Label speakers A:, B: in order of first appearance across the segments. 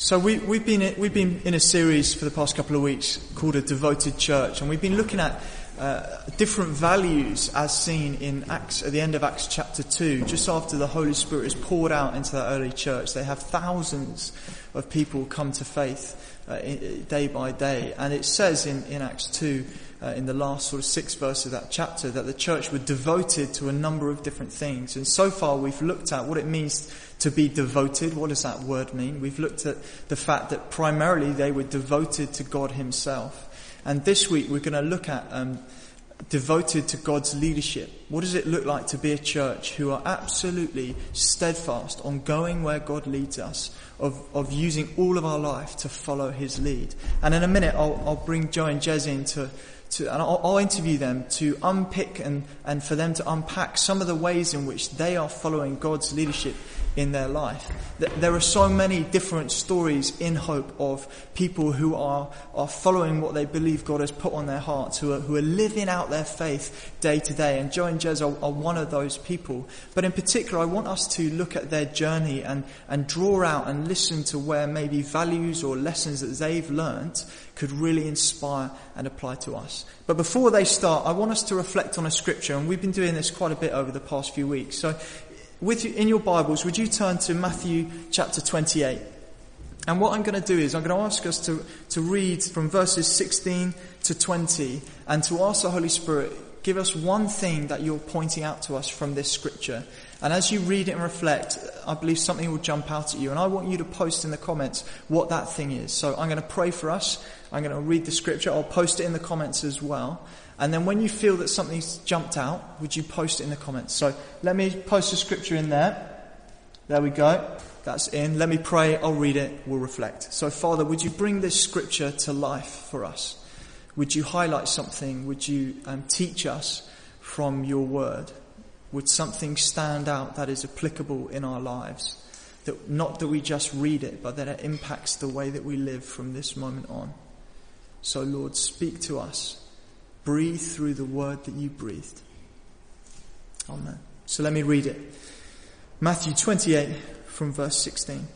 A: So we, we've been we've been in a series for the past couple of weeks called a devoted church, and we've been looking at uh, different values as seen in Acts at the end of Acts chapter two, just after the Holy Spirit is poured out into that early church. They have thousands of people come to faith uh, day by day, and it says in, in Acts two uh, in the last sort of six verses of that chapter that the church were devoted to a number of different things. And so far we've looked at what it means to be devoted. What does that word mean? We've looked at the fact that primarily they were devoted to God Himself. And this week we're going to look at um, devoted to God's leadership. What does it look like to be a church who are absolutely steadfast on going where God leads us, of, of using all of our life to follow His lead? And in a minute I'll, I'll bring Joe and Jez in to to, and I'll, I'll, interview them to unpick and, and for them to unpack some of the ways in which they are following God's leadership in their life. There are so many different stories in hope of people who are, are following what they believe God has put on their hearts, who are, who are living out their faith day to day. And Joe and Jez are, are one of those people. But in particular, I want us to look at their journey and, and draw out and listen to where maybe values or lessons that they've learned could really inspire and apply to us. But before they start, I want us to reflect on a scripture, and we've been doing this quite a bit over the past few weeks. So with you, in your Bibles, would you turn to Matthew chapter 28? And what I'm going to do is I'm going to ask us to, to read from verses 16 to 20 and to ask the Holy Spirit, give us one thing that you're pointing out to us from this scripture. And as you read it and reflect, I believe something will jump out at you. And I want you to post in the comments what that thing is. So I'm going to pray for us. I'm going to read the scripture. I'll post it in the comments as well. And then when you feel that something's jumped out, would you post it in the comments? So let me post a scripture in there. There we go. That's in. Let me pray. I'll read it. We'll reflect. So Father, would you bring this scripture to life for us? Would you highlight something? Would you um, teach us from your word? Would something stand out that is applicable in our lives? That not that we just read it, but that it impacts the way that we live from this moment on. So Lord, speak to us breathe through the word that you breathed. Amen. So let me read it. Matthew 28 from verse 16.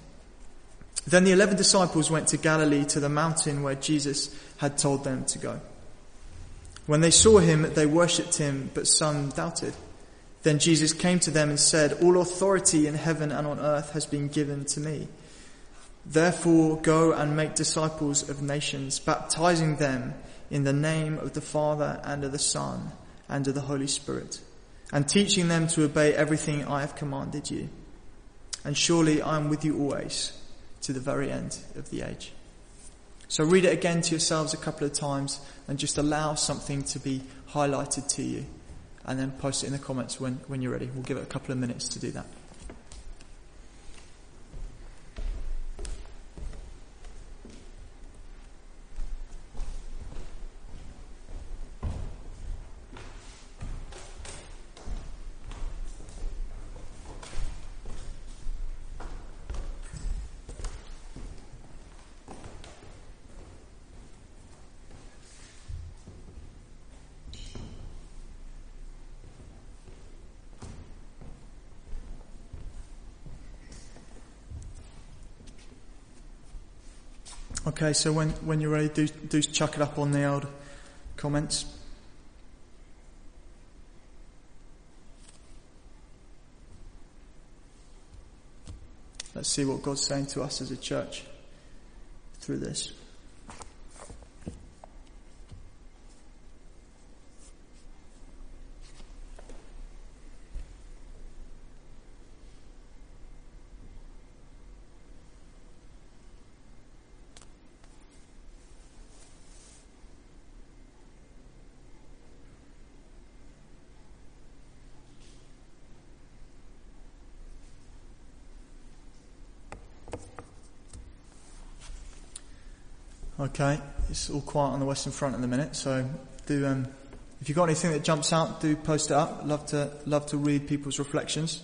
A: Then the eleven disciples went to Galilee to the mountain where Jesus had told them to go. When they saw him, they worshipped him, but some doubted. Then Jesus came to them and said, All authority in heaven and on earth has been given to me. Therefore go and make disciples of nations, baptizing them in the name of the Father and of the Son and of the Holy Spirit, and teaching them to obey everything I have commanded you. And surely I am with you always to the very end of the age. So read it again to yourselves a couple of times and just allow something to be highlighted to you and then post it in the comments when, when you're ready. We'll give it a couple of minutes to do that. Okay, so when, when you're ready, do, do chuck it up on the old comments. Let's see what God's saying to us as a church through this. Okay, it's all quiet on the Western Front at the minute, so do um, if you've got anything that jumps out, do post it up. Love to love to read people's reflections.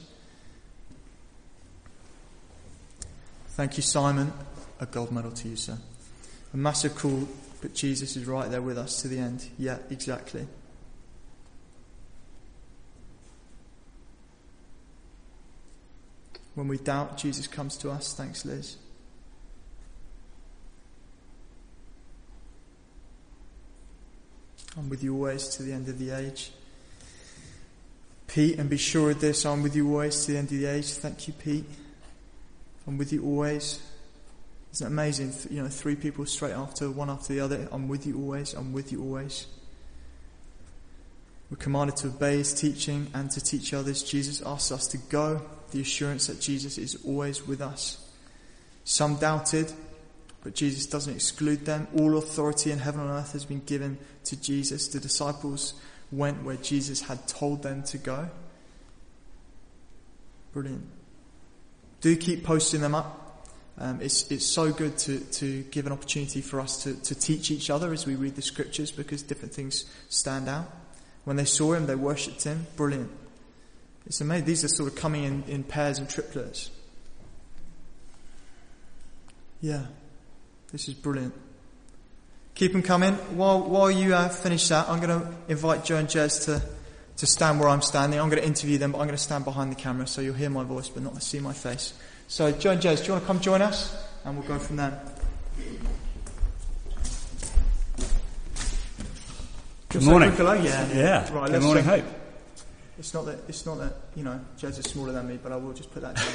A: Thank you, Simon. A gold medal to you, sir. A massive call, but Jesus is right there with us to the end. Yeah, exactly. When we doubt, Jesus comes to us. Thanks, Liz. I'm with you always to the end of the age. Pete, and be sure of this, I'm with you always to the end of the age. Thank you, Pete. I'm with you always. Isn't it amazing? You know, three people straight after, one after the other. I'm with you always. I'm with you always. We're commanded to obey his teaching and to teach others. Jesus asks us to go, the assurance that Jesus is always with us. Some doubted, but Jesus doesn't exclude them. All authority in heaven and earth has been given to Jesus. The disciples went where Jesus had told them to go. Brilliant. Do keep posting them up. Um, it's, it's so good to, to give an opportunity for us to, to teach each other as we read the scriptures because different things stand out. When they saw him, they worshipped him. Brilliant. It's amazing. These are sort of coming in, in pairs and triplets. Yeah. This is brilliant. Keep them coming. While, while you uh, finish that, I'm going to invite Joe and Jez to, to stand where I'm standing. I'm going to interview them, but I'm going to stand behind the camera so you'll hear my voice but not see my face. So, Joe and Jez, do you want to come join us? And we'll go from there.
B: Good morning.
A: Hello? Yeah.
B: Yeah.
A: Right,
B: Good morning, Hope.
A: It's not that it's not that you know Jez is smaller than me, but I will just put that down.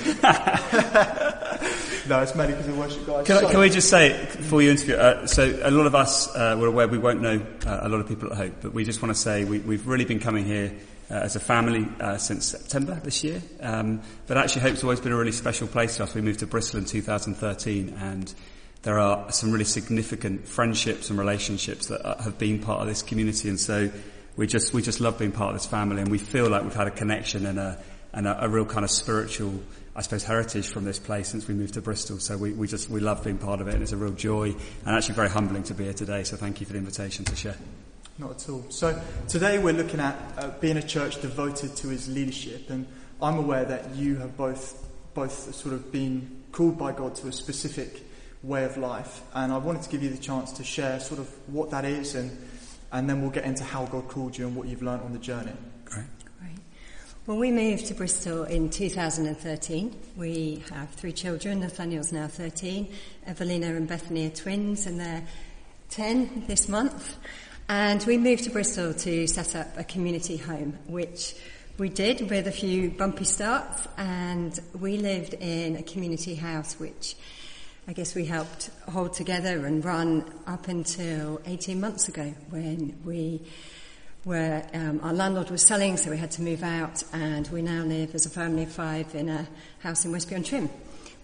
A: no, it's mainly because of worship guys.
B: Can,
A: So-
B: can we just say before you interview? Uh, so a lot of us uh, were aware we won't know uh, a lot of people at Hope, but we just want to say we, we've really been coming here uh, as a family uh, since September this year. Um, but actually, Hope's always been a really special place to us. We moved to Bristol in 2013, and there are some really significant friendships and relationships that uh, have been part of this community, and so we just we just love being part of this family, and we feel like we've had a connection and a and a, a real kind of spiritual, I suppose, heritage from this place since we moved to Bristol. So we, we just we love being part of it, and it's a real joy and actually very humbling to be here today. So thank you for the invitation to share.
A: Not at all. So today we're looking at uh, being a church devoted to his leadership, and I'm aware that you have both both sort of been called by God to a specific way of life, and I wanted to give you the chance to share sort of what that is, and and then we'll get into how God called you and what you've learned on the journey.
B: Great.
C: Great. Well, we moved to Bristol in 2013. We have three children. Nathaniel's now 13. Evelina and Bethany are twins, and they're 10 this month. And we moved to Bristol to set up a community home, which we did with a few bumpy starts. And we lived in a community house, which I guess we helped hold together and run up until 18 months ago when we where um, our landlord was selling, so we had to move out, and we now live as a family of five in a house in Westbury on Trym.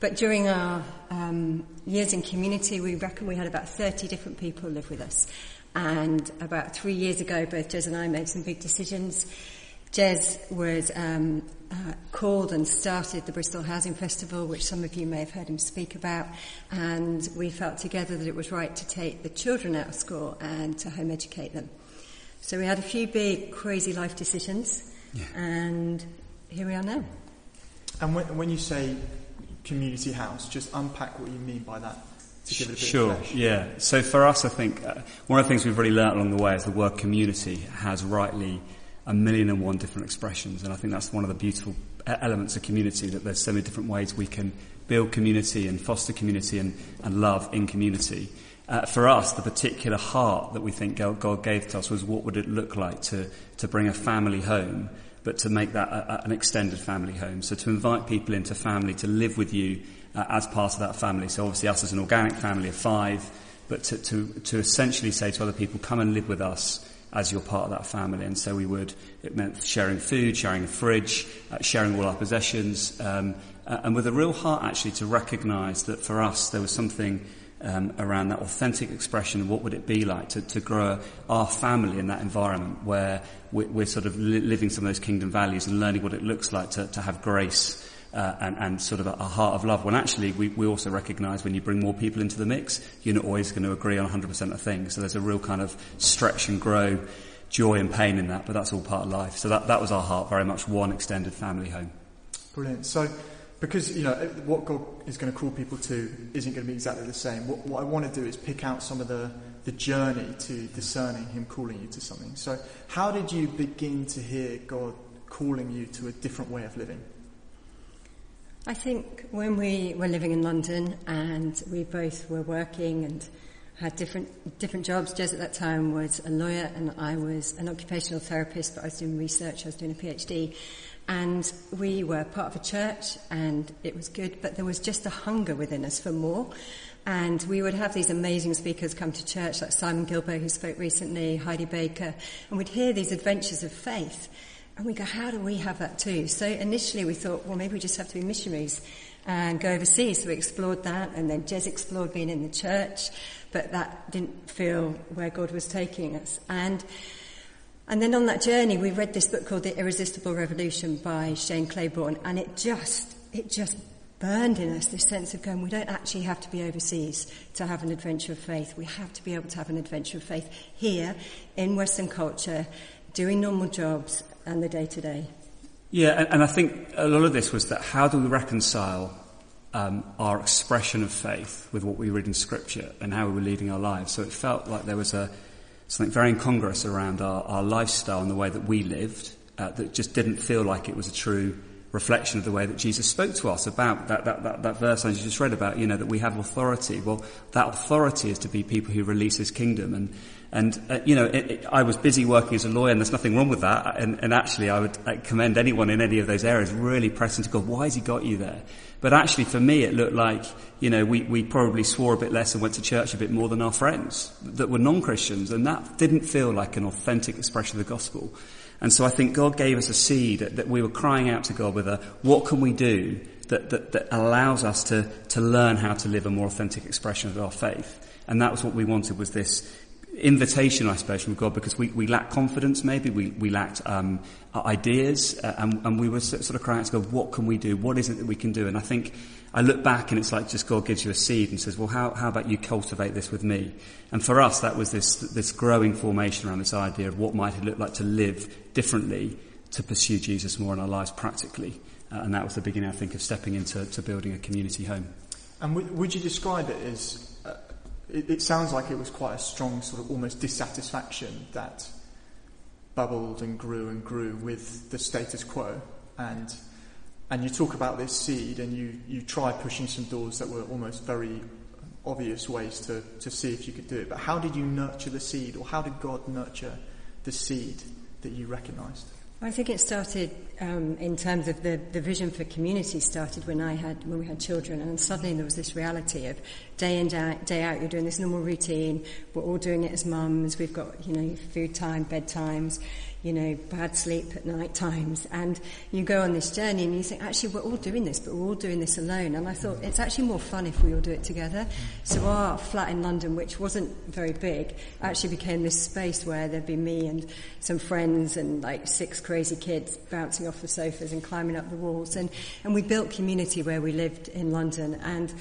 C: But during our um, years in community, we reckon we had about 30 different people live with us. And about three years ago, both Jez and I made some big decisions. Jez was um, uh, called and started the Bristol Housing Festival, which some of you may have heard him speak about, and we felt together that it was right to take the children out of school and to home educate them. So we had a few big, crazy life decisions,
B: Yeah.
C: and here we are now.
A: And when, when you say community house, just unpack what you mean by that to give it a bit
B: Sure,
A: of flesh.
B: yeah. So for us, I think uh, one of the things we've really learnt along the way is the word community has rightly a million and one different expressions, and I think that's one of the beautiful elements of community that there's so many different ways we can build community and foster community and, and love in community. Uh, for us, the particular heart that we think God gave to us was what would it look like to, to bring a family home, but to make that a, a- an extended family home. So to invite people into family to live with you uh, as part of that family. So obviously us as an organic family of five, but to, to, to essentially say to other people, come and live with us as you're part of that family. And so we would, it meant sharing food, sharing a fridge, uh, sharing all our possessions, um, and with a real heart actually to recognise that for us there was something um, around that authentic expression of what would it be like to, to grow our family in that environment where we're, we're sort of li- living some of those kingdom values and learning what it looks like to, to have grace uh, and, and sort of a, a heart of love. When actually we, we also recognise when you bring more people into the mix, you're not always going to agree on 100% of things. So there's a real kind of stretch and grow joy and pain in that, but that's all part of life. So that, that was our heart, very much one extended family home.
A: Brilliant. So, because you know what God is going to call people to isn't going to be exactly the same. What, what I want to do is pick out some of the the journey to discerning Him calling you to something. So, how did you begin to hear God calling you to a different way of living?
C: I think when we were living in London and we both were working and had different different jobs. Jez at that time was a lawyer, and I was an occupational therapist. But I was doing research. I was doing a PhD, and we were part of a church, and it was good. But there was just a hunger within us for more. And we would have these amazing speakers come to church, like Simon Guillebaud, who spoke recently, Heidi Baker, and we'd hear these adventures of faith. And we go, how do we have that too? So initially we thought, well, maybe we just have to be missionaries and go overseas. So we explored that, and then Jez explored being in the church, but that didn't feel where God was taking us. And and then on that journey, we read this book called The Irresistible Revolution by Shane Claiborne, and it just it just burned in us this sense of going, we don't actually have to be overseas to have an adventure of faith. We have to be able to have an adventure of faith here in Western culture, doing normal jobs and the day to day.
B: Yeah, and, and, I think a lot of this was that how do we reconcile um, our expression of faith with what we read in Scripture and how we were leading our lives? So it felt like there was a something very incongruous around our, our lifestyle and the way that we lived uh, that just didn't feel like it was a true reflection of the way that Jesus spoke to us about that, that, that, that verse I just read about, you know, that we have authority. Well, that authority is to be people who release his kingdom. And, and uh, you know, it, it, I was busy working as a lawyer and there's nothing wrong with that. And, and actually I would uh, commend anyone in any of those areas really pressing to God, why has he got you there? But actually for me it looked like, you know, we, we probably swore a bit less and went to church a bit more than our friends that were non-Christians. And that didn't feel like an authentic expression of the gospel. And so I think God gave us a seed that, that we were crying out to God with a, what can we do that, that, that allows us to, to learn how to live a more authentic expression of our faith. And that was what we wanted was this invitation, I suppose, from God because we, we lacked confidence maybe, we, we lacked um, ideas, uh, and, and we were sort of crying out to God, what can we do? What is it that we can do? And I think I look back and it's like just God gives you a seed and says, well, how, how about you cultivate this with me? And for us, that was this, this growing formation around this idea of what might it look like to live differently to pursue Jesus more in our lives practically. Uh, and that was the beginning, I think, of stepping into to building a community home.
A: And w- would you describe it as, uh, it, it sounds like it was quite a strong sort of almost dissatisfaction that bubbled and grew and grew with the status quo and and you talk about this seed and you, you try pushing some doors that were almost very obvious ways to, to see if you could do it. But how did you nurture the seed or how did God nurture the seed that you recognized?
C: I think it started um, in terms of the, the vision for community started when I had when we had children, and suddenly there was this reality of day in day, day out. You're doing this normal routine. We're all doing it as mums. We've got you know food time, bedtimes, you know, bad sleep at night times. And you go on this journey and you think, actually, we're all doing this, but we're all doing this alone. And I thought it's actually more fun if we all do it together. So our flat in London, which wasn't very big, actually became this space where there'd be me and some friends and like six crazy kids bouncing off the sofas and climbing up the walls. And, and we built community where we lived in London. And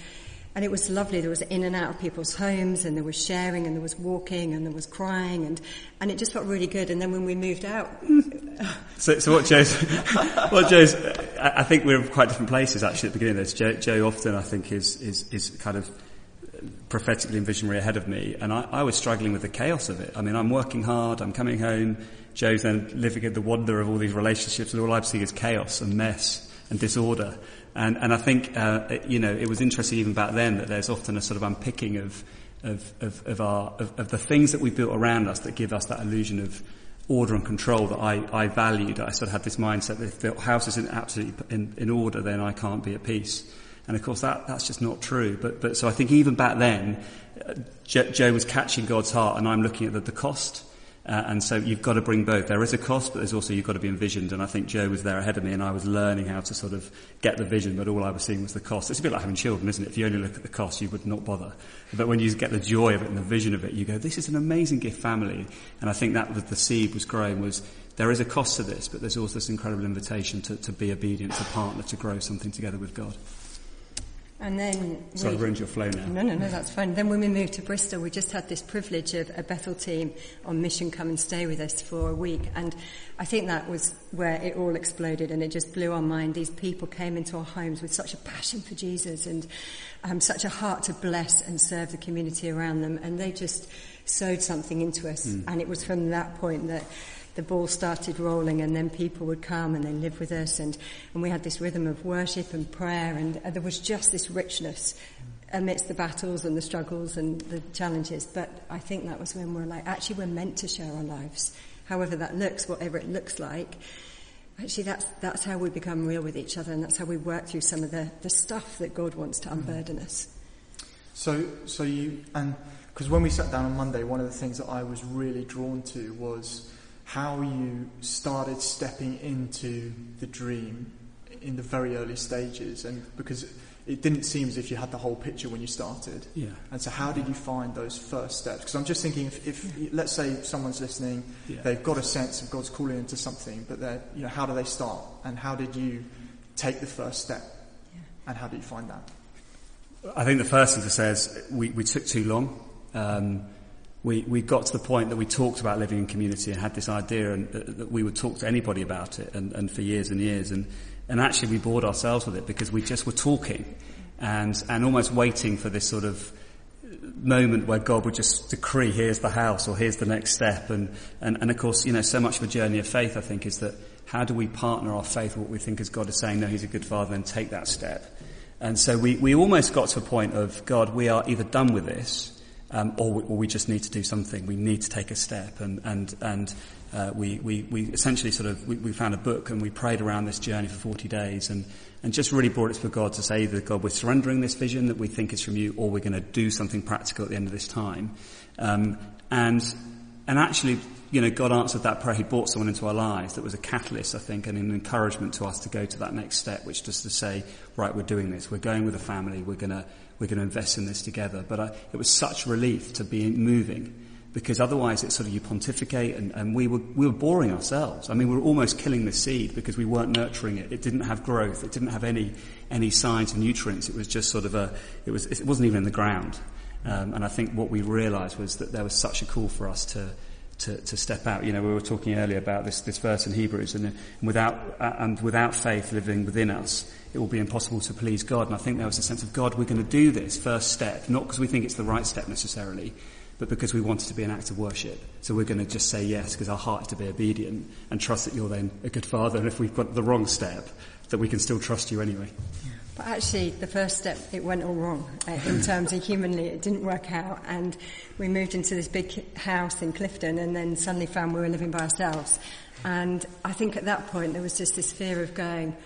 C: and it was lovely. There was in and out of people's homes, and there was sharing, and there was walking, and there was crying, and, and it just felt really good. And then when we moved out,
B: so, so what Joe's, what Joe's, I think we're in quite different places actually at the beginning of this. Joe, Joe often I think is is is kind of prophetically and visionary ahead of me, and I, I was struggling with the chaos of it. I mean, I'm working hard, I'm coming home. Joe's then living in the wonder of all these relationships, and all I'm seeing is chaos and mess and disorder. And, and I think, uh, you know, it was interesting even back then that there's often a sort of unpicking of, of, of, of our, of, of, the things that we built around us that give us that illusion of order and control that I, I valued. I sort of had this mindset that if the house isn't absolutely in, in order, then I can't be at peace. And of course that, that's just not true. But, but so I think even back then, uh, Joe was catching God's heart and I'm looking at the, the cost uh, and so you've got to bring both. There is a cost, but there's also you've got to be envisioned. And I think Joe was there ahead of me, and I was learning how to sort of get the vision, but all I was seeing was the cost. It's a bit like having children, isn't it? If you only look at the cost, you would not bother. But when you get the joy of it and the vision of it, you go, "This is an amazing gift family." And I think that was the seed was growing was there is a cost to this, but there's also this incredible invitation to, to be obedient, to partner, to grow something together with God.
C: And then.
B: Sorry, we, ruined your flow now.
C: No, no, no, that's fine. Then when we moved to Bristol, we just had this privilege of a Bethel team on mission come and stay with us for a week. And I think that was where it all exploded and it just blew our mind. These people came into our homes with such a passion for Jesus and um, such a heart to bless and serve the community around them. And they just sowed something into us. Mm. And it was from that point that the ball started rolling and then people would come and they live with us and, and we had this rhythm of worship and prayer and there was just this richness amidst the battles and the struggles and the challenges. But I think that was when we're like, actually, we're meant to share our lives, however that looks, whatever it looks like. Actually, that's, that's how we become real with each other and that's how we work through some of the, the stuff that God wants to unburden us.
A: So, so you, and because when we sat down on Monday, one of the things that I was really drawn to was how you started stepping into the dream in the very early stages, and because it didn't seem as if you had the whole picture when you started.
B: Yeah.
A: And so, how did you find those first steps? Because I'm just thinking, if, if let's say someone's listening,
B: Yeah.
A: they've got a sense of God's calling into something, but they're, you know, how do they start? And how did you take the first step? And how did you find that?
B: I think the first thing to say is we, we took too long. Um, we, we got to the point that we talked about living in community and had this idea and, uh, that we would talk to anybody about it and, and for years and years. And, and actually we bored ourselves with it because we just were talking and, and almost waiting for this sort of moment where God would just decree, here's the house or here's the next step. And, and, and of course, you know, so much of a journey of faith, I think, is that how do we partner our faith with what we think is God is saying, no, he's a good father, and take that step. And so we, we almost got to a point of, God, we are either done with this, um, or, we, or we just need to do something. We need to take a step. And, and, and uh, we, we, we essentially sort of, we, we found a book and we prayed around this journey for 40 days and, and just really brought it to God to say either, God, we're surrendering this vision that we think is from you, or we're going to do something practical at the end of this time. Um, and, and actually, you know, God answered that prayer. He brought someone into our lives that was a catalyst, I think, and an encouragement to us to go to that next step, which just to say, right, we're doing this. We're going with a family. We're going to, we're going to invest in this together. But I, it was such relief to be moving because otherwise it's sort of you pontificate and, and we were, we were boring ourselves. I mean, we were almost killing the seed because we weren't nurturing it. It didn't have growth. It didn't have any, any signs of nutrients. It was just sort of a, it was, it wasn't even in the ground. Um, and I think what we realized was that there was such a call for us to, to, to step out. You know, we were talking earlier about this, this verse in Hebrews, and, and without uh, and without faith living within us, it will be impossible to please God. And I think there was a sense of God, we're going to do this first step, not because we think it's the right step necessarily, but because we want it to be an act of worship. So we're going to just say yes because our heart is to be obedient and trust that you're then a good father. And if we've got the wrong step, that we can still trust you anyway.
C: But actually, the first step, it went all wrong uh, in terms of humanly. It didn't work out, and we moved into this big house in Clifton, and then suddenly found we were living by ourselves. And I think at that point there was just this fear of going,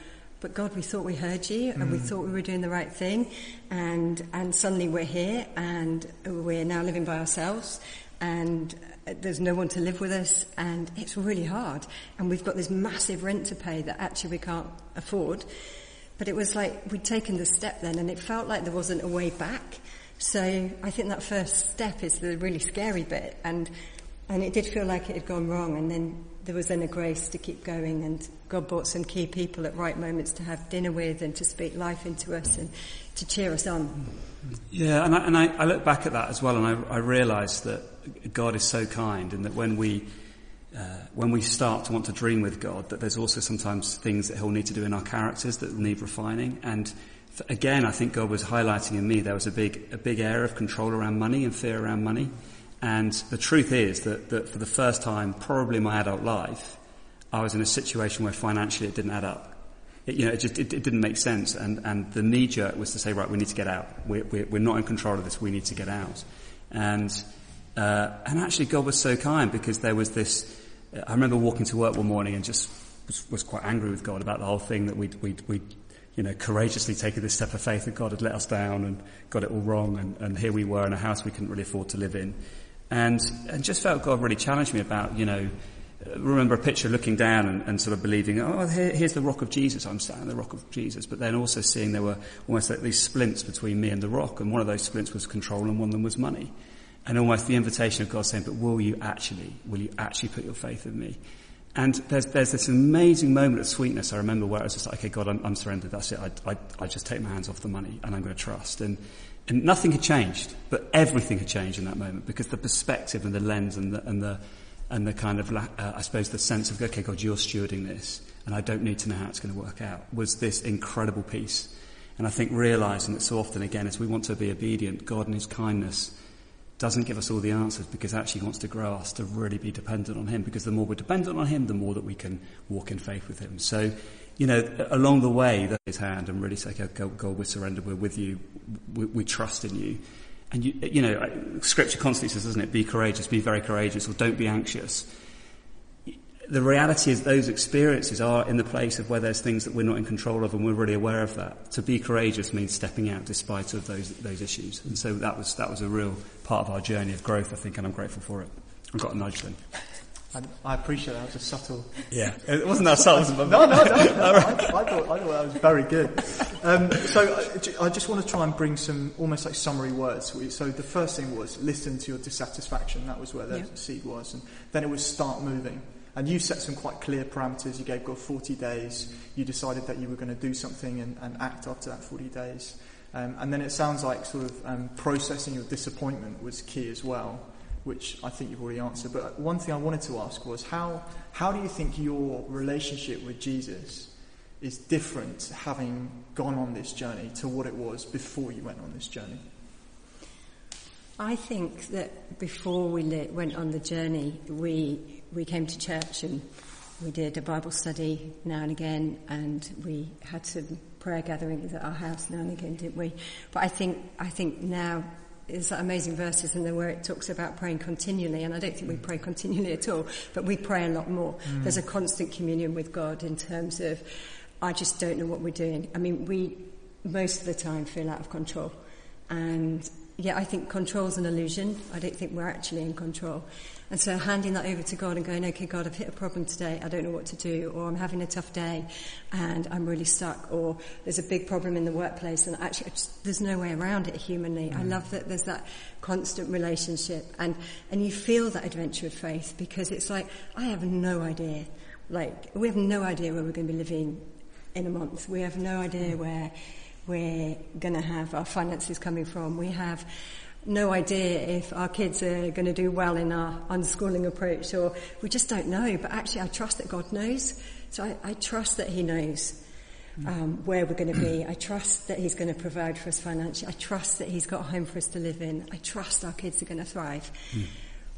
C: but God, we thought we heard you, and we thought we were doing the right thing, and and suddenly we're here, and we're now living by ourselves, and uh, there's no one to live with us, and it's really hard, and we've got this massive rent to pay that actually we can't afford. But it was like we'd taken the step then and it felt like there wasn't a way back. So I think that first step is the really scary bit and, and it did feel like it had gone wrong and then there was then a grace to keep going and God brought some key people at right moments to have dinner with and to speak life into us and to cheer us on.
B: Yeah, and I, and I, I look back at that as well and I, I realise that God is so kind and that when we uh, when we start to want to dream with God, that there's also sometimes things that He'll need to do in our characters that need refining. And again, I think God was highlighting in me there was a big, a big area of control around money and fear around money. And the truth is that, that for the first time, probably in my adult life, I was in a situation where financially it didn't add up. It, you know, it just it, it didn't make sense, and, and the knee jerk was to say, right, we need to get out. We're, we're, we're not in control of this. We need to get out. And uh, and actually, God was so kind because there was this. I remember walking to work one morning and just was, was quite angry with God about the whole thing that we'd, we'd, we'd you know, courageously taken this step of faith that God had let us down and got it all wrong and, and here we were in a house we couldn't really afford to live in. And, and just felt God really challenged me about, you know, remember a picture looking down and, and sort of believing, oh, here, here's the rock of Jesus. I'm standing on the rock of Jesus. But then also seeing there were almost like these splints between me and the rock. And one of those splints was control and one of them was money. And almost the invitation of God saying, but will you actually, will you actually put your faith in me? And there's, there's this amazing moment of sweetness I remember where I was just like, okay, God, I'm, I'm surrendered. That's it. I, I, I just take my hands off the money and I'm going to trust. And, and nothing had changed, but everything had changed in that moment because the perspective and the lens and the, and the, and the kind of, uh, I suppose, the sense of, okay, God, you're stewarding this and I don't need to know how it's going to work out was this incredible peace. And I think realizing that so often, again, as we want to be obedient, God in His kindness doesn't give us all the answers because actually wants to grow us to really be dependent on him because the more we're dependent on him, the more that we can walk in faith with him. So you know, along the way, that his hand and really say, okay, God, God, we surrender, we're with you, we, we trust in you. And you, you know, scripture constantly says, doesn't it, be courageous, be very courageous, or don't be anxious. The reality is those experiences are in the place of where there's things that we're not in control of and we're really aware of that. To be courageous means stepping out despite of those, those issues. And so that was, that was a real part of our journey of growth, I think, and I'm grateful for it. I've got a nudge then.
A: I appreciate that. It was a subtle.
B: Yeah, it wasn't that subtle.
A: no, no, no. no. I, I, thought, I thought that was very good. Um, so I, I, just want to try and bring some almost like summary words. So the first thing was listen to your dissatisfaction. That was where the yeah. seed was, and then it was start moving. And you set some quite clear parameters. You gave God 40 days. You decided that you were going to do something and, and act after that 40 days. Um, and then it sounds like sort of um, processing your disappointment was key as well which I think you've already answered. But one thing I wanted to ask was how, how do you think your relationship with Jesus is different having gone on this journey to what it was before you went on this journey?
C: I think that before we went on the journey, we, we came to church and we did a Bible study now and again, and we had some prayer gatherings at our house now and again, didn't we? But I think, I think now is amazing verses in there where it talks about praying continually, and I don't think we pray continually at all, but we pray a lot more. Mm. There's a constant communion with God in terms of, I just don't know what we're doing. I mean, we most of the time feel out of control, and yeah, I think control's an illusion. I don't think we're actually in control. And so handing that over to God and going, okay, God, I've hit a problem today. I don't know what to do. Or I'm having a tough day and I'm really stuck. Or there's a big problem in the workplace and actually just, there's no way around it humanly. Mm. I love that there's that constant relationship and, and you feel that adventure of faith because it's like, I have no idea. Like, we have no idea where we're going to be living in a month. We have no idea where we're going to have our finances coming from. We have no idea if our kids are going to do well in our unschooling approach or we just don't know. But actually I trust that God knows. So I, I trust that He knows um, where we're going to be. I trust that He's going to provide for us financially. I trust that He's got a home for us to live in. I trust our kids are going to thrive.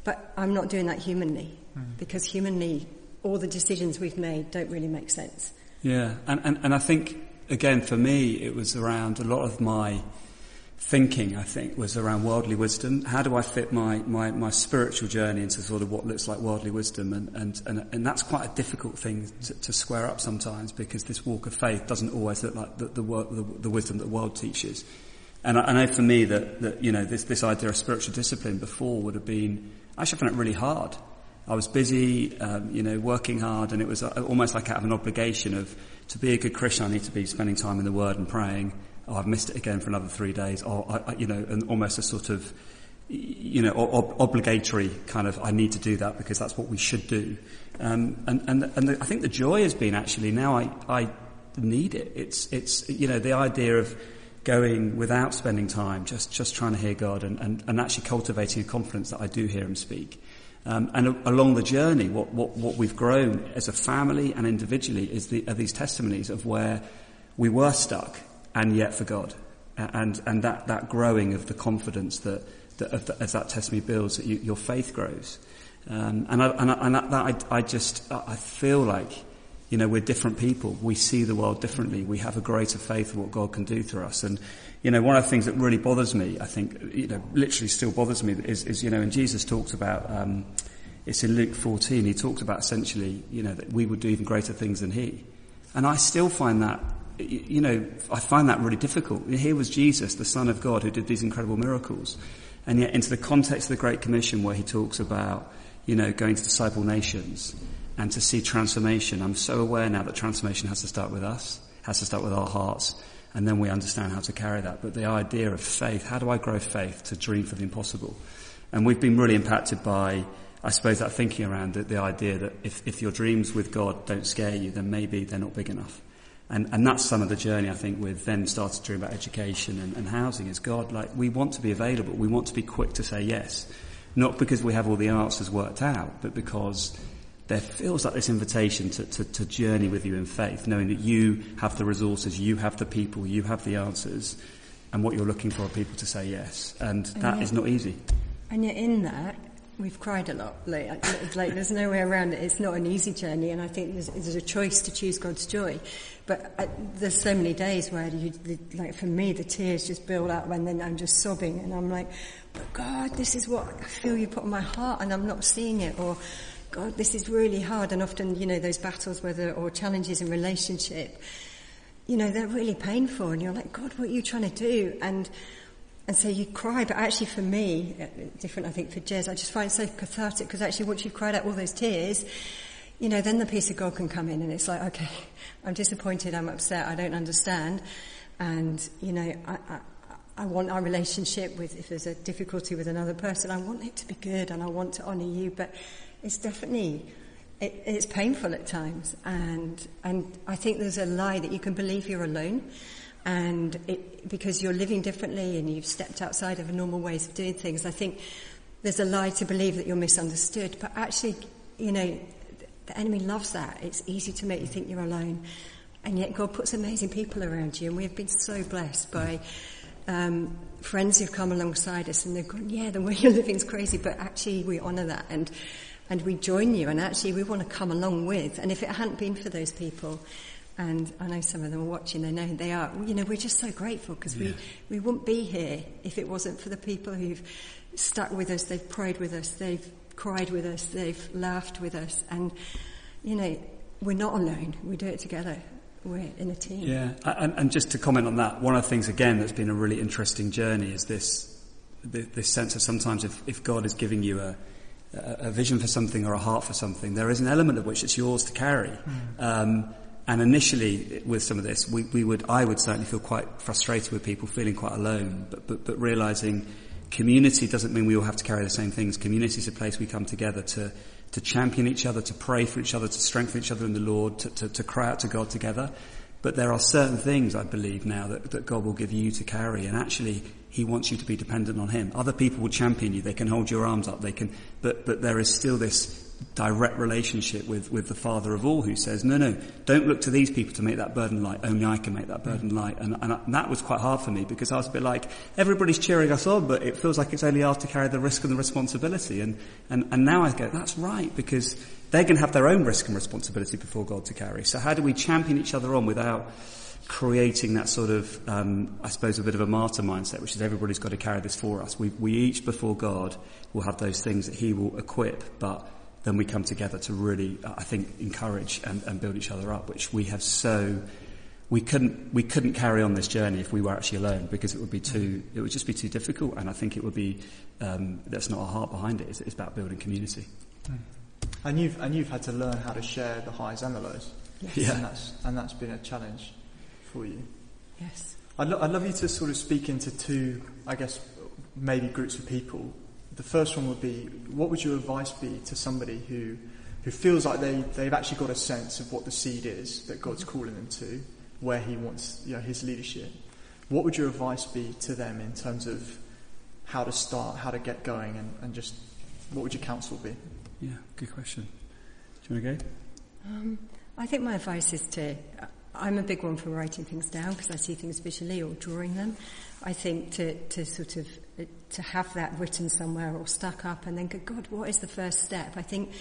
C: But I'm not doing that humanly because humanly all the decisions we've made don't really make sense.
B: Yeah, and, and, and I think, again, for me, it was around a lot of my thinking, I think, was around worldly wisdom. How do I fit my, my, my spiritual journey into sort of what looks like worldly wisdom? And, and, and, and that's quite a difficult thing to, to, square up sometimes because this walk of faith doesn't always look like the, the, the, the wisdom that the world teaches. And I, I, know for me that, that, you know, this, this idea of spiritual discipline before would have been, I actually found it really hard. I was busy, um, you know, working hard, and it was uh, almost like out of an obligation of to be a good Christian, I need to be spending time in the Word and praying oh, I've missed it again for another three days, or, I, I, you know, and almost a sort of, you know, ob- obligatory kind of, I need to do that because that's what we should do. Um, and, and, and the, I think the joy has been actually now I, I need it. It's, it's, you know, the idea of going without spending time, just, just trying to hear God and, and, and actually cultivating a confidence that I do hear Him speak. Um, and a- along the journey, what, what, what we've grown as a family and individually is the, are these testimonies of where we were stuck and yet for God. And, and that, that growing of the confidence that, that the, as that testimony builds, that you, your faith grows. Um, and I, and, I, and that, I, I just, I feel like, you know, we're different people. We see the world differently. We have a greater faith in what God can do through us. And, you know, one of the things that really bothers me, I think, you know, literally still bothers me is, is you know, and Jesus talks about, um, it's in Luke 14, he talks about essentially, you know, that we would do even greater things than he. And I still find that you know, I find that really difficult. Here was Jesus, the Son of God, who did these incredible miracles. And yet into the context of the Great Commission where he talks about, you know, going to disciple nations and to see transformation, I'm so aware now that transformation has to start with us, has to start with our hearts, and then we understand how to carry that. But the idea of faith, how do I grow faith to dream for the impossible? And we've been really impacted by, I suppose, that thinking around it, the idea that if, if your dreams with God don't scare you, then maybe they're not big enough. And, and that's some of the journey, I think, with then started to dream about education and, and housing is God, like, we want to be available. We want to be quick to say yes. Not because we have all the answers worked out, but because there feels like this invitation to, to, to journey with you in faith, knowing that you have the resources, you have the people, you have the answers, and what you're looking for are people to say yes. And, and that yet, is not easy.
C: And yet in that, we've cried a lot. Like, like there's no way around it. It's not an easy journey, and I think there's, there's a choice to choose God's joy. But uh, there's so many days where you, the, like for me, the tears just build up, and then I'm just sobbing, and I'm like, "But God, this is what I feel you put on my heart, and I'm not seeing it." Or, "God, this is really hard." And often, you know, those battles, whether or challenges in relationship, you know, they're really painful, and you're like, "God, what are you trying to do?" And and so you cry, but actually for me, uh, different I think for Jez, I just find it so cathartic because actually once you've cried out all those tears, you know, then the peace of God can come in and it's like, okay, I'm disappointed, I'm upset, I don't understand. And, you know, I, I, I want our relationship with, if there's a difficulty with another person, I want it to be good and I want to honour you, but it's definitely, it, it's painful at times. And, and I think there's a lie that you can believe you're alone and it, because you're living differently and you've stepped outside of normal ways of doing things, I think there's a lie to believe that you're misunderstood. But actually, you know, the enemy loves that. It's easy to make you think you're alone. And yet God puts amazing people around you. And we've been so blessed by um, friends who've come alongside us and they've gone, yeah, the way you're living is crazy, but actually we honour that and, and we join you and actually we want to come along with. And if it hadn't been for those people, and I know some of them are watching, they know they are, you know, we're just so grateful because yeah. we, we wouldn't be here if it wasn't for the people who've stuck with us, they've prayed with us, they've cried with us, they've laughed with us, and, you know, we're not alone, we do it together. We're in a team.
B: Yeah, and, and just to comment on that, one of the things again that's been a really interesting journey is this this sense of sometimes if, if God is giving you a, a vision for something or a heart for something, there is an element of which it's yours to carry. Mm. Um, and initially, with some of this, we, we would, I would certainly feel quite frustrated with people feeling quite alone, but, but, but realizing community doesn't mean we all have to carry the same things. Community is a place we come together to, to champion each other, to pray for each other, to strengthen each other in the Lord, to, to, to cry out to God together. But there are certain things, I believe now, that, that God will give you to carry, and actually, He wants you to be dependent on Him. Other people will champion you, they can hold your arms up, they can, but, but there is still this direct relationship with, with the Father of all who says, no, no, don't look to these people to make that burden light. Only I can make that burden mm. light. And, and, and, that was quite hard for me because I was a bit like, everybody's cheering us on, but it feels like it's only us to carry the risk and the responsibility. And, and, and now I go, that's right, because they're going to have their own risk and responsibility before God to carry. So how do we champion each other on without creating that sort of, um, I suppose, a bit of a martyr mindset, which is everybody's got to carry this for us. We, we each before God will have those things that He will equip, but then we come together to really, I think, encourage and, and build each other up, which we have so, we couldn't, we couldn't carry on this journey if we were actually alone because it would be too, it would just be too difficult. And I think it would be, um, that's not our heart behind it. It's, it's about building community.
A: Mm. And you've, and you've had to learn how to share the highs and the lows.
C: Yes.
A: Yeah. And that's, and that's been a challenge for you.
C: Yes.
A: I'd, lo- I'd love you to sort of speak into two, I guess, maybe groups of people the first one would be what would your advice be to somebody who, who feels like they, they've actually got a sense of what the seed is that God's calling them to, where He wants you know, His leadership? What would your advice be to them in terms of how to start, how to get going, and, and just what would your counsel be?
B: Yeah, good question. Do you want to go?
C: Um, I think my advice is to. I'm a big one for writing things down because I see things visually or drawing them. I think to, to sort of to have that written somewhere or stuck up and then go, God, what is the first step? I think,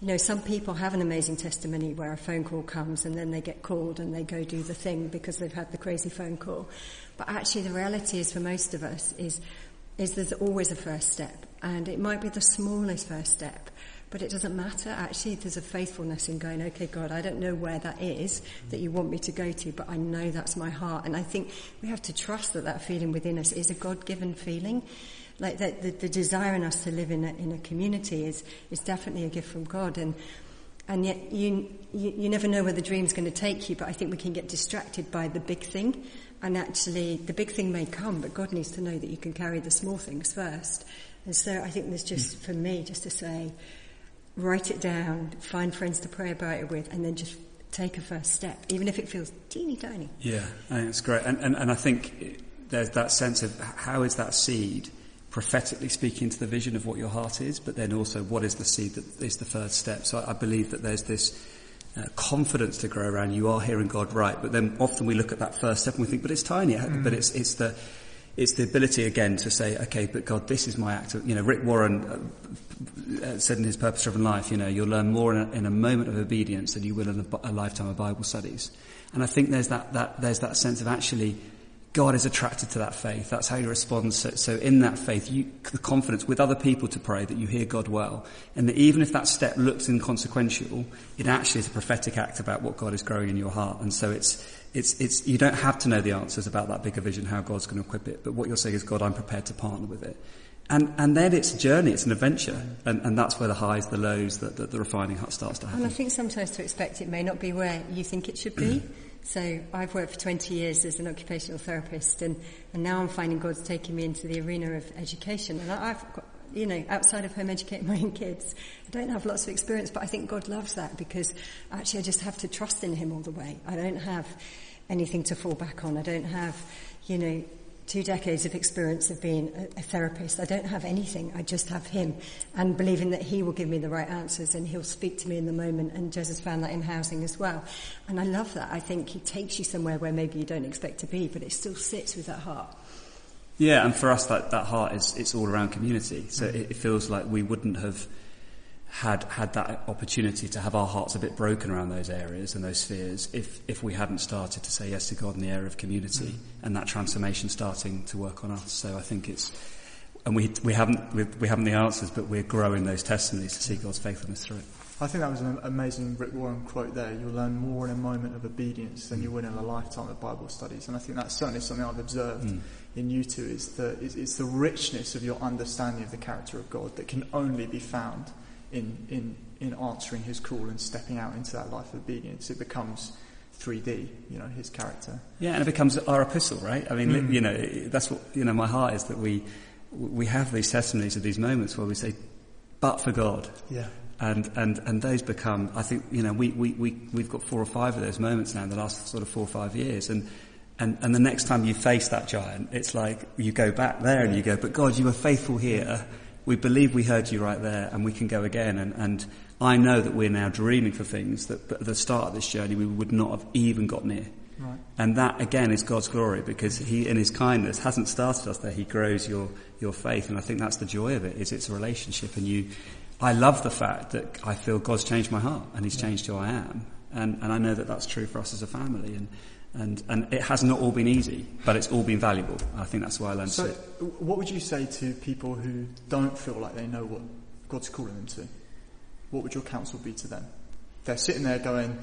C: you know, some people have an amazing testimony where a phone call comes and then they get called and they go do the thing because they've had the crazy phone call. But actually the reality is for most of us is, is there's always a first step and it might be the smallest first step. But it doesn't matter. Actually, there's a faithfulness in going, okay, God, I don't know where that is that you want me to go to, but I know that's my heart. And I think we have to trust that that feeling within us is a God-given feeling. Like that, the, the desire in us to live in a, in a community is, is definitely a gift from God. And, and yet you, you, you never know where the dream's going to take you, but I think we can get distracted by the big thing. And actually, the big thing may come, but God needs to know that you can carry the small things first. And so I think there's just, for me, just to say, write it down, find friends to pray about it with, and then just take a first step, even if it feels teeny tiny.
B: Yeah, I think it's great. And, and, and I think there's that sense of how is that seed prophetically speaking to the vision of what your heart is, but then also what is the seed that is the first step. So I, I believe that there's this uh, confidence to grow around. You are hearing God right, but then often we look at that first step and we think, but it's tiny. Mm. But it's it's the it's the ability again to say, okay, but God, this is my act. Of, you know, Rick Warren, uh, uh, said in his Purpose Driven Life, you know, you'll learn more in a, in a moment of obedience than you will in a, a, lifetime of Bible studies. And I think there's that, that, there's that sense of actually God is attracted to that faith. That's how he responds. So, so in that faith, you, the confidence with other people to pray that you hear God well. And that even if that step looks inconsequential, it actually is a prophetic act about what God is growing in your heart. And so it's, it's, it's, you don't have to know the answers about that bigger vision, how God's going to equip it. But what you're saying is, God, I'm prepared to partner with it. And, and then it's a journey, it's an adventure. And, and that's where the highs, the lows, the, the, the refining hut starts to happen.
C: And I think sometimes to expect it may not be where you think it should be. So I've worked for 20 years as an occupational therapist and, and now I'm finding God's taking me into the arena of education. And I've got, you know, outside of home educating my own kids, I don't have lots of experience, but I think God loves that because actually I just have to trust in him all the way. I don't have anything to fall back on. I don't have, you know, two decades of experience of being a, a, therapist. I don't have anything. I just have him and believing that he will give me the right answers and he'll speak to me in the moment. And Jez has found that in housing as well. And I love that. I think he takes you somewhere where maybe you don't expect to be, but it still sits with that heart.
B: Yeah, and for us that, that heart is, it's all around community. So mm. it, it feels like we wouldn't have had had that opportunity to have our hearts a bit broken around those areas and those spheres if if we hadn't started to say yes to God in the area of community mm. and that transformation starting to work on us. So I think it's and we we haven't we, we haven't the answers, but we're growing those testimonies to see God's faithfulness through it.
A: I think that was an amazing Rick Warren quote there. You'll learn more in a moment of obedience than you will in a lifetime of Bible studies. And I think that's certainly something I've observed mm. in you two is the, is, it's the richness of your understanding of the character of God that can only be found in, in, in answering his call and stepping out into that life of obedience. It becomes 3D, you know, his character.
B: Yeah, and it becomes our epistle, right? I mean, mm. you know, that's what, you know, my heart is that we, we have these testimonies of these moments where we say, but for God.
A: Yeah.
B: And, and, and those become, I think, you know, we, we, we, we've got four or five of those moments now in the last sort of four or five years. And, and, and the next time you face that giant, it's like you go back there and you go, but God, you were faithful here we believe we heard you right there and we can go again. And, and I know that we're now dreaming for things that at the start of this journey we would not have even got near. Right. And that again is God's glory because He, in His kindness, hasn't started us there. He grows your, your faith. And I think that's the joy of it, is it's a relationship. And you, I love the fact that I feel God's changed my heart and He's yeah. changed who I am. And, and I know that that's true for us as a family. And, and, and it has not all been easy, but it's all been valuable. I think that's why I learned
A: so, what would you say to people who don't feel like they know what God's calling them to? What would your counsel be to them? They're sitting there going,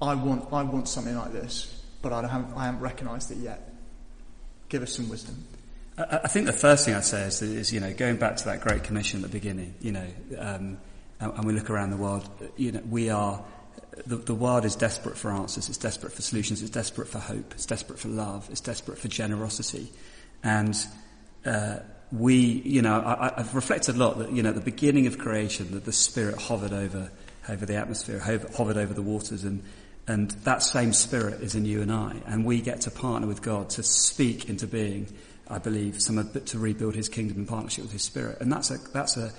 A: I want, I want something like this, but I haven't, I haven't recognised it yet. Give us some wisdom.
B: I, I think the first thing I'd say is, is, you know, going back to that Great Commission at the beginning, you know, um, and, and we look around the world, you know, we are the, the world is desperate for answers, it's desperate for solutions, it's desperate for hope, it's desperate for love, it's desperate for generosity. And uh, we, you know, I, have reflected a lot that, you know, at the beginning of creation, that the Spirit hovered over, over the atmosphere, hovered over the waters, and, and that same Spirit is in you and I. And we get to partner with God to speak into being, I believe, some of, to rebuild His kingdom in partnership with His Spirit. And that's a, that's a,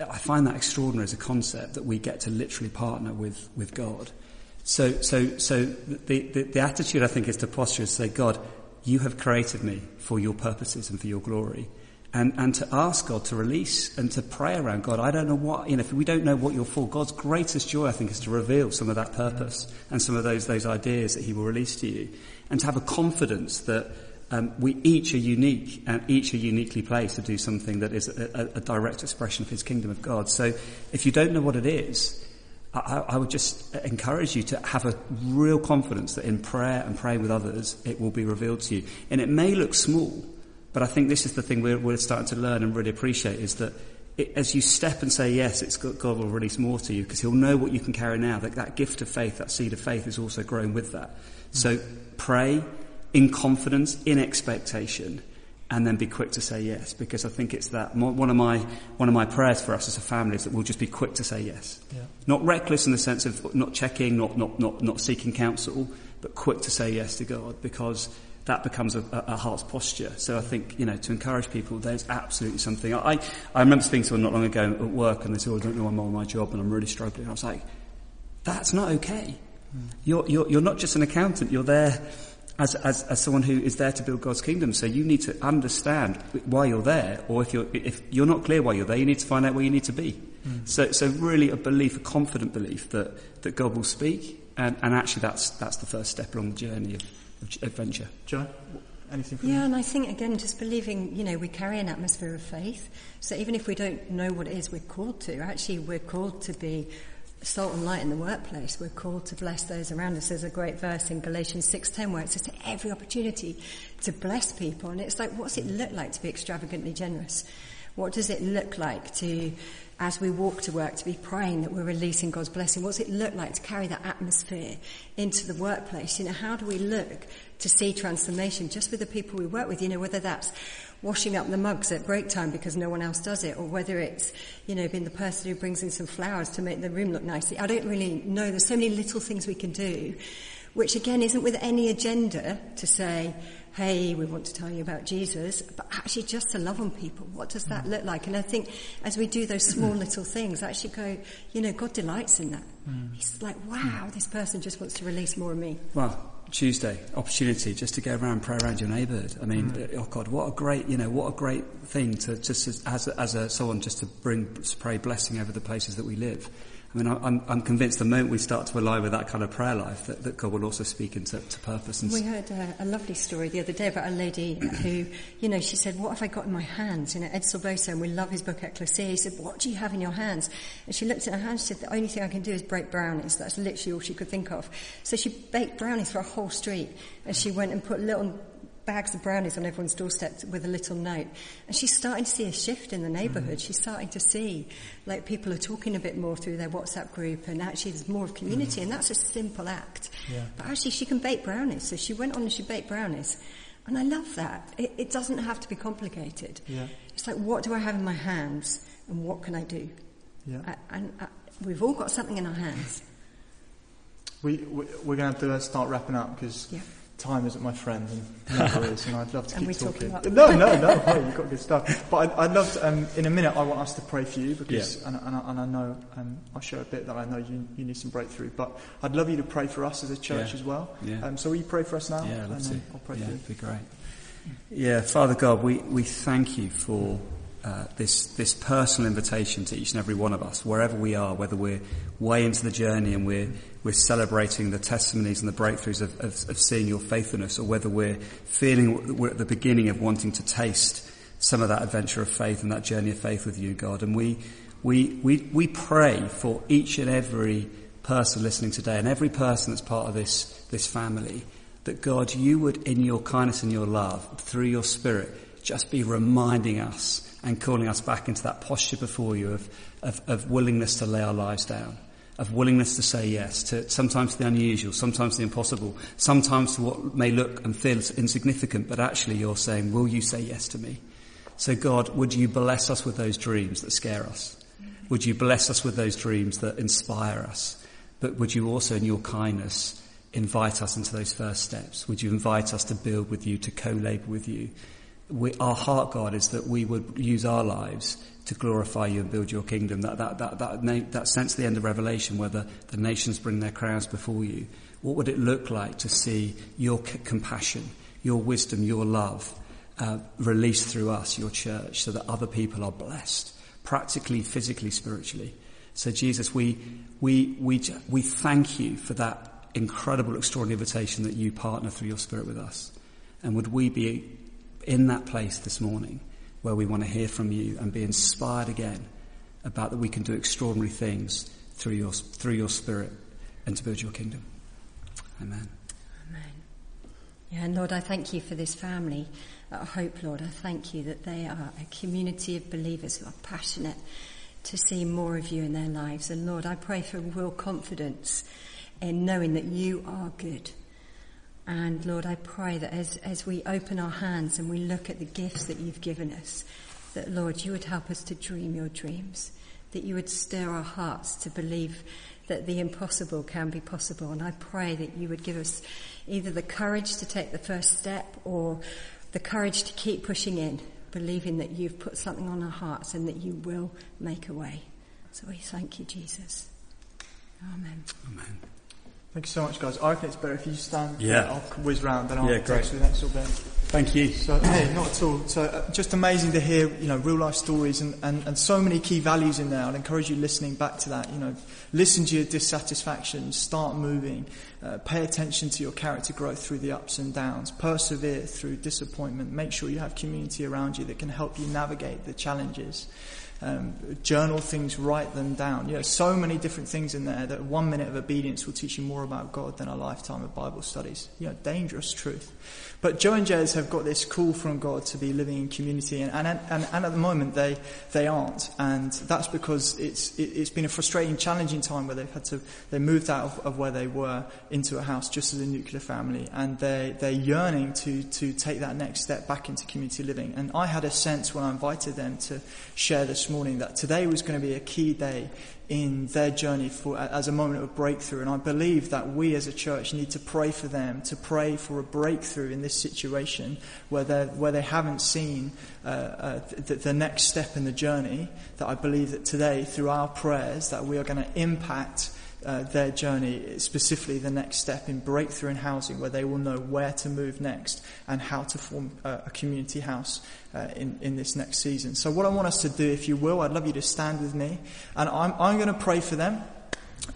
B: I find that extraordinary as a concept that we get to literally partner with, with God. So, so, so the, the, the attitude I think is to posture is to say, God, you have created me for your purposes and for your glory. And, and to ask God to release and to pray around God. I don't know what, you know, if we don't know what you're for, God's greatest joy, I think, is to reveal some of that purpose and some of those, those ideas that He will release to you. And to have a confidence that um, we each are unique and each are uniquely placed to do something that is a, a, direct expression of His kingdom of God. So if you don't know what it is, I, I, would just encourage you to have a real confidence that in prayer and praying with others, it will be revealed to you. And it may look small, but I think this is the thing we're, we're starting to learn and really appreciate is that it, as you step and say yes, it's God will release more to you because He'll know what you can carry now. That, that gift of faith, that seed of faith is also growing with that. So pray, in confidence, in expectation, and then be quick to say yes. Because I think it's that one of my one of my prayers for us as a family is that we'll just be quick to say yes. Yeah. Not reckless in the sense of not checking, not not not not seeking counsel, but quick to say yes to God because that becomes a, a, heart's posture. So I think, you know, to encourage people, there's absolutely something. I, I remember speaking to someone not long ago at work and they said, oh, I don't know I'm on my job and I'm really struggling. I was like, that's not okay. Mm. You're, you're, you're not just an accountant, you're there as, as, as someone who is there to build God's kingdom. So you need to understand why you're there, or if you're, if you're not clear why you're there, you need to find out where you need to be. Mm. So, so really a belief, a confident belief that, that God will speak, and, and actually that's, that's the first step along the journey of, of adventure.
A: John? Anything
C: yeah,
A: you?
C: and I think again, just believing, you know, we carry an atmosphere of faith. So even if we don't know what it is we're called to, actually we're called to be salt and light in the workplace. We're called to bless those around us. There's a great verse in Galatians 6.10 where it says every opportunity to bless people. And it's like, what's it look like to be extravagantly generous? What does it look like to, as we walk to work, to be praying that we're releasing God's blessing? What's it look like to carry that atmosphere into the workplace? You know, how do we look to see transformation just with the people we work with? You know, whether that's washing up the mugs at break time because no one else does it, or whether it's, you know, being the person who brings in some flowers to make the room look nice. I don't really know. There's so many little things we can do, which again isn't with any agenda to say, hey, we want to tell you about Jesus, but actually just to love on people. What does that look like? And I think as we do those small little things, I actually go, you know, God delights in that. Mm. He's like, wow, this person just wants to release more of me.
B: Well, Tuesday opportunity just to go around and pray around your neighbourhood. I mean, mm. oh God, what a great, you know, what a great thing to just as, as, a, as a, someone just to bring, to pray blessing over the places that we live. I mean, I'm, I'm convinced the moment we start to align with that kind of prayer life, that, that God will also speak into to purpose. And
C: we heard a, a, lovely story the other day about a lady who, you know, she said, "What have I got in my hands?" You know, Ed Silvoso, and we love his book Ekklesia. He said, "What do you have in your hands?" And she looked at her hands. She said, "The only thing I can do is break brownies." That's literally all she could think of. So she baked brownies for a whole street, and she went and put little bags of brownies on everyone's doorstep with a little note. And she's starting to see a shift in the neighbourhood. Mm. She's starting to see, like, people are talking a bit more through their WhatsApp group, and actually there's more of community, mm. and that's a simple act. Yeah. But actually, she can bake brownies. So she went on and she baked brownies. And I love that. It, it doesn't have to be complicated. Yeah. It's like, what do I have in my hands, and what can I do? Yeah. I, and I, we've all got something in our hands.
A: We, we, are going to have to start wrapping up because yeah time isn't my friend and never is, and I'd love to keep talking.
C: talking
A: no, no, no, hey, you've got good stuff. But I'd, I'd love to, um, in a minute, I want us to pray for you because, yeah. and, and, I, and, I, know, um, I'll share a bit that I know you, you need some breakthrough, but I'd love you to pray for us as a church
B: yeah.
A: as well.
B: Yeah.
A: Um, so will you pray for us now?
B: Yeah, I'd love to.
A: I'll pray
B: yeah,
A: for you.
B: It'd be great. Yeah, Father God, we, we thank you for uh, this, this personal invitation to each and every one of us, wherever we are, whether we're way into the journey and we're, we're celebrating the testimonies and the breakthroughs of, of, of seeing your faithfulness, or whether we're feeling we're at the beginning of wanting to taste some of that adventure of faith and that journey of faith with you, God. And we, we, we, we pray for each and every person listening today and every person that's part of this, this family that God, you would in your kindness and your love, through your spirit, just be reminding us and calling us back into that posture before you of, of, of willingness to lay our lives down, of willingness to say yes to sometimes the unusual, sometimes the impossible, sometimes to what may look and feel insignificant, but actually you're saying, will you say yes to me? So God, would you bless us with those dreams that scare us? Would you bless us with those dreams that inspire us? But would you also in your kindness invite us into those first steps? Would you invite us to build with you, to co-labor with you? We, our heart, God, is that we would use our lives to glorify you and build your kingdom. That, that, that, that, that sense at the end of Revelation where the, the nations bring their crowns before you. What would it look like to see your c- compassion, your wisdom, your love uh, released through us, your church, so that other people are blessed, practically, physically, spiritually. So Jesus, we, we, we, we thank you for that incredible, extraordinary invitation that you partner through your spirit with us. And would we be in that place this morning where we want to hear from you and be inspired again about that we can do extraordinary things through your, through your spirit and to build your kingdom. Amen.
C: Amen. Yeah, and Lord, I thank you for this family at Hope, Lord. I thank you that they are a community of believers who are passionate to see more of you in their lives. And Lord, I pray for real confidence in knowing that you are good and Lord, I pray that as, as we open our hands and we look at the gifts that you've given us, that Lord, you would help us to dream your dreams, that you would stir our hearts to believe that the impossible can be possible. And I pray that you would give us either the courage to take the first step or the courage to keep pushing in, believing that you've put something on our hearts and that you will make a way. So we thank you, Jesus. Amen.
B: Amen.
A: Thank you so much, guys. I reckon it's better if you stand.
B: Yeah.
A: I'll whiz round, then I'll
B: Yeah, great.
A: the next little bit.
B: Thank you.
A: So, hey, not at all. So, uh, just amazing to hear, you know, real life stories and, and, and so many key values in there. I'd encourage you listening back to that. You know, listen to your dissatisfaction, start moving, uh, pay attention to your character growth through the ups and downs, persevere through disappointment, make sure you have community around you that can help you navigate the challenges. Um, journal things, write them down. You know, so many different things in there that one minute of obedience will teach you more about God than a lifetime of Bible studies. You know, dangerous truth. But Joe and Jez have got this call from God to be living in community, and, and, and, and at the moment they, they aren't. And that's because it's, it, it's been a frustrating, challenging time where they've had to, they moved out of, of where they were into a house just as a nuclear family, and they, they're yearning to, to take that next step back into community living. And I had a sense when I invited them to share this morning that today was going to be a key day in their journey for, as a moment of breakthrough. And I believe that we as a church need to pray for them, to pray for a breakthrough in this situation where, they where they haven't seen uh, uh, the, the next step in the journey. That I believe that today, through our prayers, that we are going to impact uh, their journey, specifically the next step in breakthrough in housing, where they will know where to move next and how to form uh, a community house uh, in, in this next season. So, what I want us to do, if you will, I'd love you to stand with me, and I'm, I'm going to pray for them.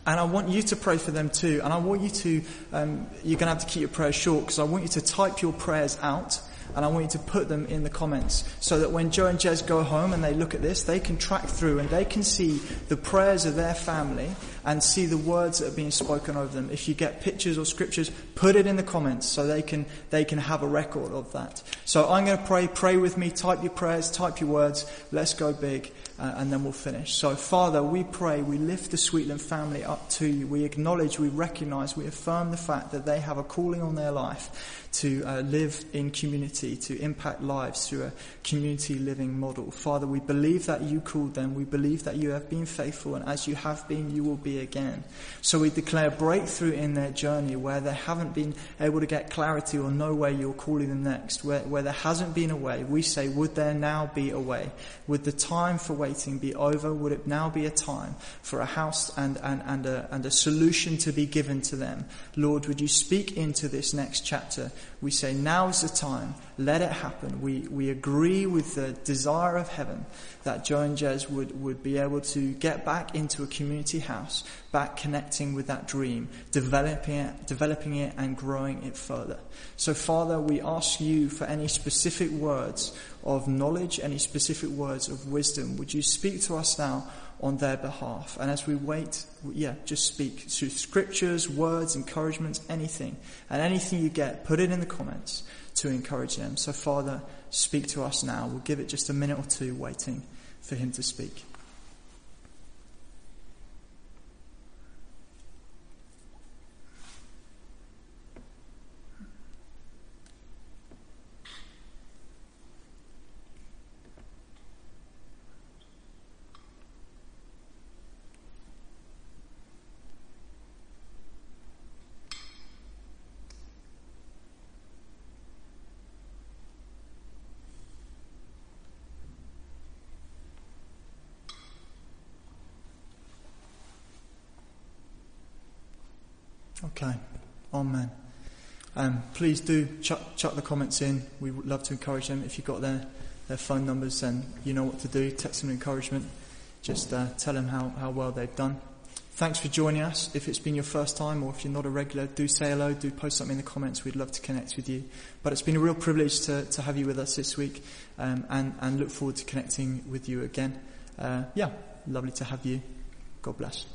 A: And I want you to pray for them too. And I want you to, um, you're going to have to keep your prayers short because I want you to type your prayers out and I want you to put them in the comments so that when Joe and Jez go home and they look at this, they can track through and they can see the prayers of their family and see the words that are being spoken over them. If you get pictures or scriptures, put it in the comments so they can, they can have a record of that. So I'm going to pray, pray with me, type your prayers, type your words, let's go big, uh, and then we'll finish. So Father, we pray, we lift the Sweetland family up to you. We acknowledge, we recognize, we affirm the fact that they have a calling on their life to uh, live in community, to impact lives through a community living model. Father, we believe that you called them. We believe that you have been faithful, and as you have been, you will be again. So we declare breakthrough in their journey where they haven't been able to get clarity or know where you're calling them next, where, where there hasn't been a way. We say, would there now be a way? Would the time for waiting be over? Would it now be a time for a house and, and, and, a, and a solution to be given to them? Lord, would you speak into this next chapter? We say, now is the time. Let it happen. We, we agree with the desire of heaven that Joe and Jez would, would be able to get back into a community house, back connecting with that dream, developing it, developing it and growing it further. So Father, we ask you for any specific words of knowledge, any specific words of wisdom. Would you speak to us now on their behalf? And as we wait, yeah, just speak through scriptures, words, encouragements, anything. And anything you get, put it in the comments to encourage them. So Father, speak to us now. We'll give it just a minute or two waiting for him to speak. Okay. Amen. Um, please do chuck, chuck the comments in. We would love to encourage them. If you've got their, their phone numbers, then you know what to do. Text them encouragement. Just uh, tell them how, how well they've done. Thanks for joining us. If it's been your first time or if you're not a regular, do say hello, do post something in the comments. We'd love to connect with you. But it's been a real privilege to, to have you with us this week um, and, and look forward to connecting with you again. Uh, yeah, lovely to have you. God bless.